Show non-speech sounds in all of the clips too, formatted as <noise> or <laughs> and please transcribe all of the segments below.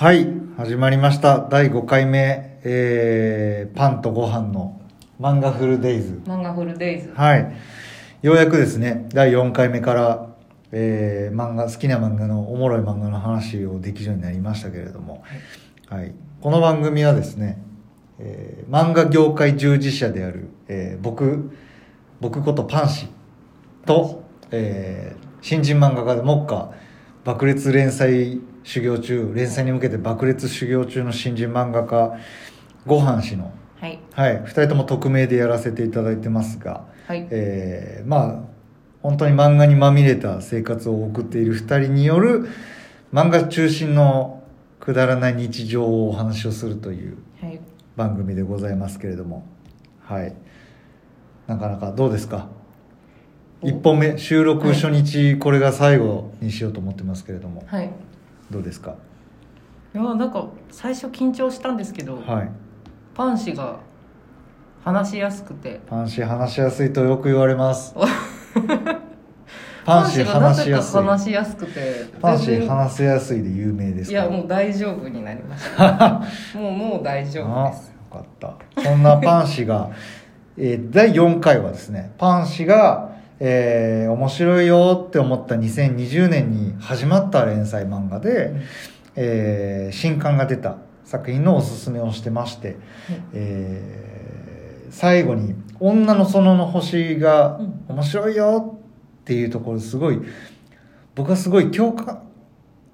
はい、始まりました。第5回目、えー、パンとご飯の漫画フルデイズ。漫画フルデイズはい。ようやくですね、第4回目から、えー、漫画、好きな漫画の、おもろい漫画の話をできるようになりましたけれども、はい。この番組はですね、えー漫画業界従事者である、えー僕、僕ことパンシと、えー新人漫画家で目下爆裂連載修行中連載に向けて爆裂修行中の新人漫画家ごはん氏のはい。はい。2人とも匿名でやらせていただいてますが、はい。えーまあ本当に漫画にまみれた生活を送っている2人による漫画中心のくだらない日常をお話をするというはい。番組でございますけれども。はい。なかなかどうですか？お1本目収録初日これが最後にしようと思ってますけれども、はい。どうですか？いやなんか最初緊張したんですけど、はい。パン氏が話しやすくて。パンシー話しやすいとよく言われます。<laughs> パンシーがなぜか話しやすい。話しやすくて。パンシー全然話せやすいで有名です。いかやもう大丈夫になりました。<laughs> もうもう大丈夫あです。よかった。そんなパン氏が、えー第4回はですねパン氏が、えー面白いよって思った2020年に始まった連載漫画で、えー新刊が出た作品のおすすめをしてまして、えー最後に「女の園の星」がうん。面白いよっていうところすごい僕はすごい共感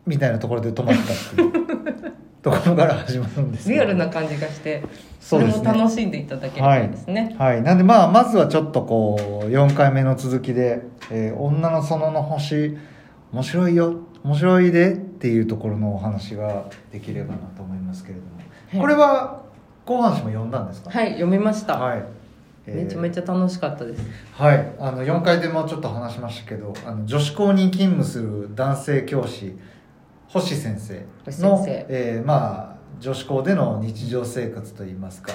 みたいなところで止まったっていう <laughs> ところから始まるんですリアルな感じがしてそれも楽しんでいただけるといいですね、はい、なんでまあまずはちょっとこう4回目の続きで「えー女の園の星面白いよ面白いで」っていうところのお話ができればなと思いますけれども、はい。これは後半誌も読んだんですか？はい読みました、はい、えーめちゃめちゃ楽しかったです。はい。あの4回でもちょっと話しましたけどあの女子校に勤務する男性教師星先生のえーまあ女子校での日常生活といいますか、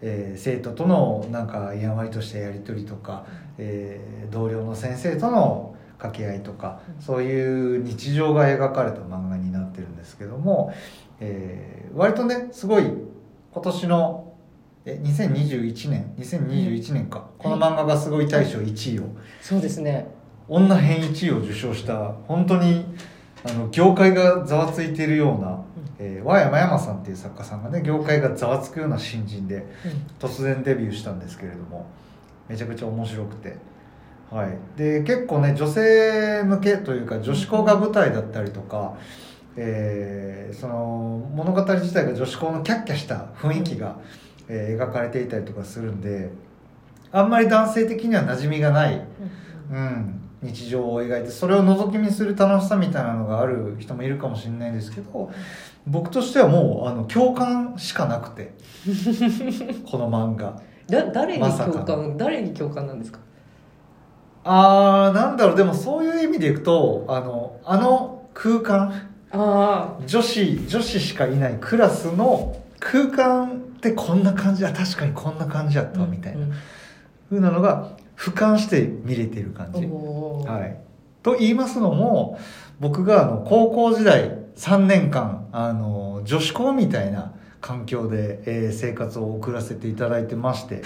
えー生徒とのなんかやんわりとしたやり取りとか、えー同僚の先生との掛け合いとか、うん。そういう日常が描かれた漫画になってるんですけども、えー割とねすごい今年のえ2021年2021年か、この漫画がすごい大賞1位を。そうですね。女編1位を受賞した本当にあの業界がざわついているような、えー和山山さんっていう作家さんがね業界がざわつくような新人で突然デビューしたんですけれどもめちゃくちゃ面白くて、はい、で結構ね女性向けというか女子校が舞台だったりとか、えーその物語自体が女子校のキャッキャした雰囲気が、えー描かれていたりとかするんであんまり男性的には馴染みがない。うん、日常を描いてそれを覗き見する楽しさみたいなのがある人もいるかもしれないですけど僕としてはもうあの共感しかなくて <laughs> この漫画。だ誰に共感、誰に共感なんですか？あーなんだろう。でもそういう意味でいくとあのあの空間あ女子女子しかいないクラスの空間ってこんな感じだ。確かにこんな感じだったわみたいな、ふうなのが俯瞰して見れてる感じ、はい、と言いますのも僕があの高校時代3年間あの女子校みたいな環境で、えー生活を送らせていただいてまして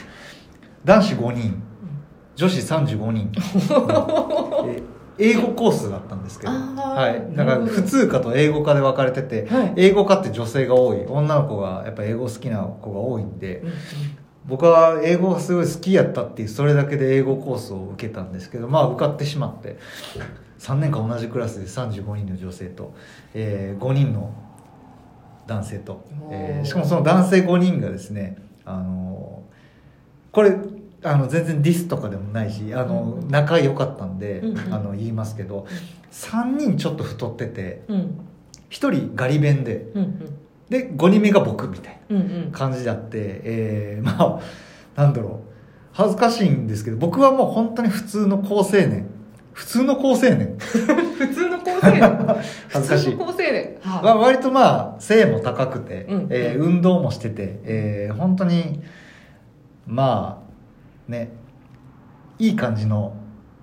男子5人女子35人。<laughs> 英語コースだったんですけど、はい、だから普通科と英語科で分かれてて、はい。英語科って女性が多い。女の子がやっぱ英語好きな子が多いんで、僕は英語がすごい好きやったっていうそれだけで英語コースを受けたんですけどまあ受かってしまって3年間同じクラスで35人の女性と、え5人の男性と、えーしかもその男性5人がですねあのこれあの全然ディスとかでもないしあのうん仲良かったんで、うんうん。あの言いますけど3人ちょっと太っててうん。1人ガリ弁でうんで5人目が僕みたいな。うんうん。感じであって、えー、まあなんだろう。恥ずかしいんですけど僕はもう本当に普通の好青年。普通の好青年。普通の高青年。<laughs> <laughs> 恥ずかしい。普通の高青年。はは割とまあ背も高くて、うん。えー運動もしてて、えー本当にまあねいい感じの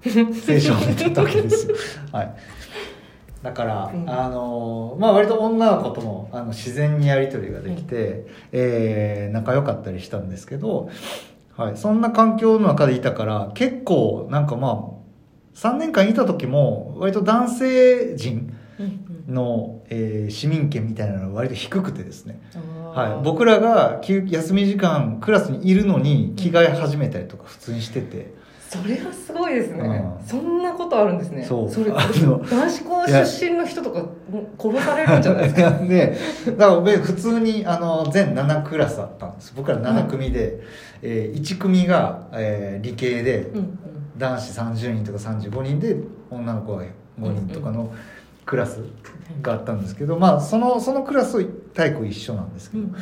<laughs> 青少年だったわけですよ、はい、だから、うん。あのまあ割と女の子ともあの自然にやり取りができて、えー仲良かったりしたんですけど、はい、そんな環境の中でいたから結構なんかまあ3年間いた時も割と男性陣うんうん。の、えー市民権みたいなのが割と低くてですね、はい、僕らが休休み時間クラスにいるのに着替え始めたりとか普通にしてて。それはすごいですね、うん。そんなことあるんですね。そう。れあの男子校出身の人とか殺されるんじゃないですか？でだから僕普通にあの全7クラスあったんです。僕ら7組で、え1組が、えー理系で、うんうん。男子30人とか35人で女の子が5人とかのクラスがあったんですけど、まあそのそのクラス体育一緒なんですけど、うんうん。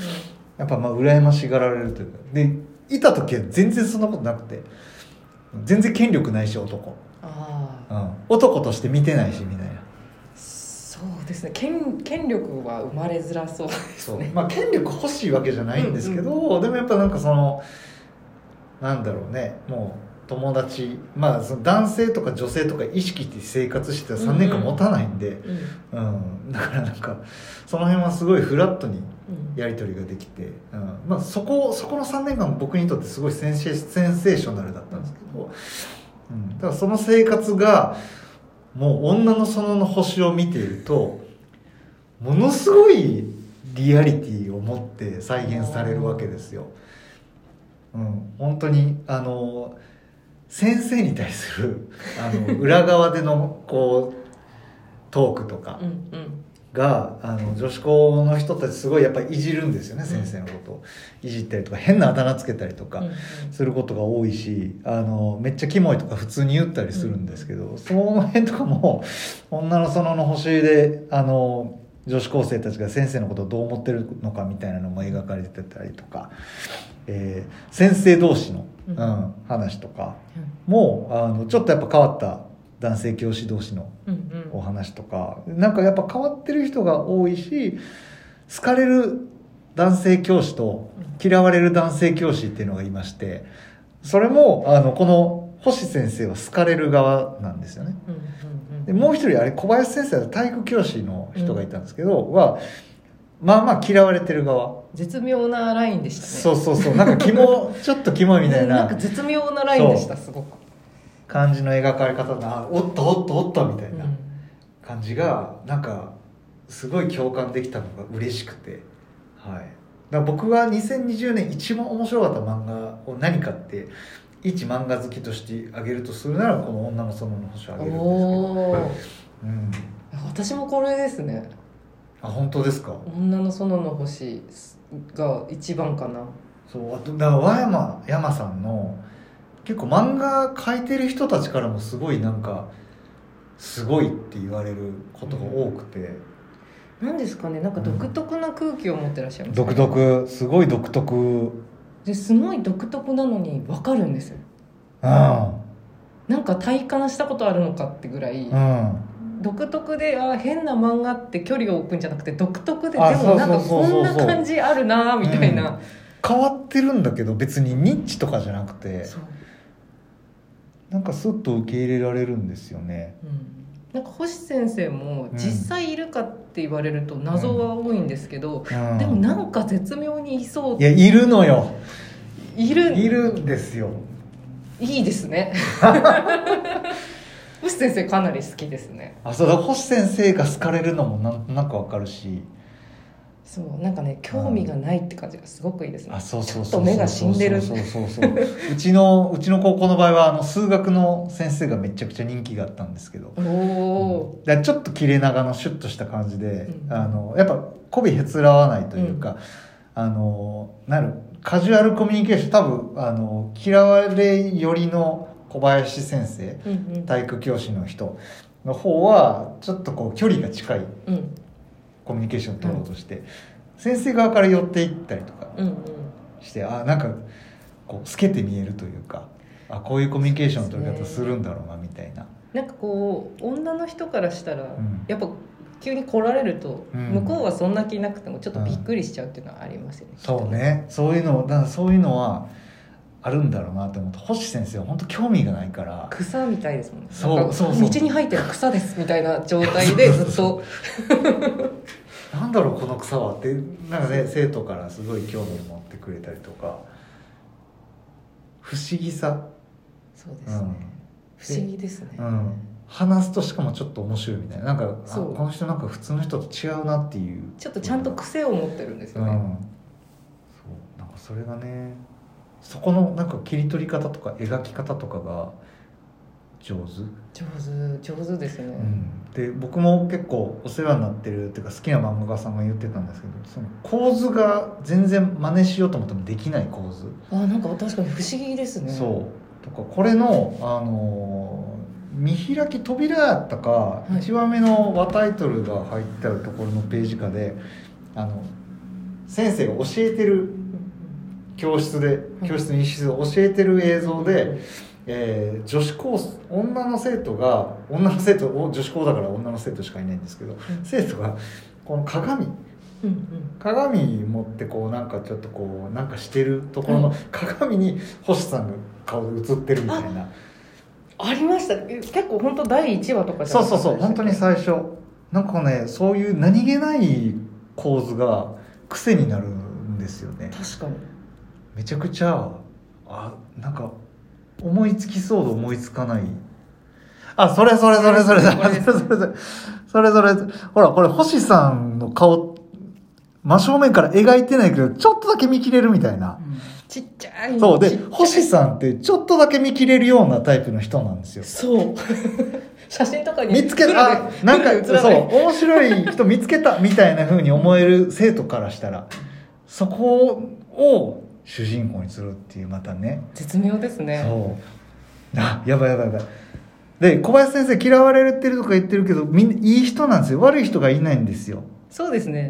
やっぱまあ羨ましがられるというか。でいた時は全然そんなことなくて全然権力ないし男、ああうん、男として見てないしみたいな。そうですね。権権力は生まれづらそうですそう。ねまあ権力欲しいわけじゃないんですけど、でもやっぱなんかそのなんだろうね。もう友達まあその男性とか女性とか意識して生活してたら3年間持たないんで、うん。うん。だからなんかその辺はすごいフラットにうん。やり取りができて、うん。まあ、そこそこの3年間僕にとってすごいセンセセンセーショナルだったんですけど、うん、だからその生活がもう女の園の星を見ているとものすごいリアリティを持って再現されるわけですよ。うん、本当にあの先生に対するあの裏側でのこうトークとか、うんうん。があの女子校の人たちすごいやっぱいじるんですよね、先生のこと。をいじったりとか変なあだ名つけたりとかうんうん。することが多いしあのめっちゃキモいとか普通に言ったりするんですけど、その辺とかも女の園の星であの女子高生たちが先生のことをどう思ってるのかみたいなのも描かれてたりとか、えー先生同士の、ううんん話とか。もあのちょっとやっぱ変わった男性教師同士のうんうん。お話とか。なんかやっぱ変わってる人が多いし好かれる男性教師と嫌われる男性教師っていうのがいましてそれもあのこの星先生は好かれる側なんですよね。うんうんうんでもう一人あれ小林先生は体育教師の人がいたんですけど、はまあまあ嫌われてる側。絶妙なラインでしたね。そうそうそう。なんかキモ <laughs> ちょっとキモいみたいうんな。なんか絶妙なラインでしたすごく。感じの描かれ方であおっとおっとおっとみたいな、うん。感じがなんかすごい共感できたのが嬉しくて。はい。だ僕が2020年一番面白かった漫画を何かって一漫画好きとしてあげるとするならこの「女の園の星」をあげるんですけど、うん、私もこれですねあ本当ですか？女の園の星が一番かな。そうあとだから和山山さんの結構漫画描いてる人たちからもすごいなんかすごいって言われることが多くて、何ですかね？なんか独特な空気を持ってらっしゃいます、独特。すごい独特。うんですごい独特なのに分かるんですよ。なんか体感したことあるのかってぐらい、うん独特であ変な漫画って距離を置くんじゃなくて独特でであもなんかこんな感じあるなみたいな、変わってるんだけど別にニッチとかじゃなくてなんかスッと受け入れられるんですよね。うん、なんか星先生もうん。実際いるかって言われると謎は多いんですけど、うん。でもなんか絶妙にいそう。いやいるのよ。いる。いるんですよ。いいですね <laughs> 星先生かなり好きですね。あそうだ星先生が好かれるのもなんとなくわかるし。そうなんかね興味がないって感じがすごくいいですね。あそうそうそう目が死んでる。そうそうそうそう。うちのうちの高校の場合はあの数学の先生がめちゃくちゃ人気があったんですけど。おおだからちょっと切れ長のシュッとした感じで、うん。あのやっぱ媚びへつらわないというか、あのなるカジュアルコミュニケーション多分あの嫌われ寄りの小林先生ーうんうん。体育教師の人の方はちょっとこう距離が近いうん。コミュニケーションを取ろうとして、先生側から寄っていったりとかうんうん。して、あなんかこう透けて見えるというかあこういうコミュニケーションの取り方するんだろうなみたいな。なんかこう女の人からしたら、ん。やっぱ急に来られると、うん。向こうはそんな気なくてもちょっとびっくりしちゃうっていうのはありますよね、そうね。そういうのだからそういうのはあるんだろうなと思って星先生は本当興味がないから。草みたいですもんね。そうそうそう。道に生えてる草ですみたいな状態で <laughs> ずっと。なんだろうこの草はってなんかね生徒からすごい興味を持ってくれたりとか。不思議さ、そうですね、不思議ですね、うん、話すとしかもちょっと面白いみたいな。なんかこの人なんか普通の人と違うなっていう。ちょっとちゃんと癖を持ってるんですうん、よね、そう。なんかそれがねそこのなんか切り取り方とか描き方とかが上手、上手上手ですね、うん、で僕も結構お世話になってるっていうか好きな漫画家さんが言ってたんですけどその構図が全然真似しようと思ってもできない構図、あなんか確かに不思議ですね。そう。とかこれのあのー見開き扉やったか、い。1話目の和タイトルが入ってあるところのページかであの先生が教えてる教室で教室に室で教えてる映像で、えー女子高女の生徒が女の生徒お女子高だから女の生徒しかいないんですけど、生徒がこの鏡。うんうん。鏡持ってこうなんかちょっとこうなんかしてるところの鏡に星さんが顔で映ってるみたいな。ありました。え結構本当第1話とかじゃそうそうそう。本当に最初。なんかねそういう何気ない構図が癖になるんですよね。確かにめちゃくちゃあなんか思いつきそうで思いつかない。あそれそれそれそれそれそれそれそれそれほらこれ星さんの顔真正面から描いてないけどちょっとだけ見切れるみたいな。ちっちゃい。そう。で星さんってちょっとだけ見切れるようなタイプの人なんですよ。そう。<laughs> 写真とかに見つけた。あなんか <laughs> そう。面白い人見つけたみたいな風に思える生徒からしたらそこを主人公にするっていうまたね。絶妙ですね。そう。あやばいやばいやばい。で小林先生嫌われてるとか言ってるけどみんないい人なんですよ。悪い人がいないんですよ。そうですね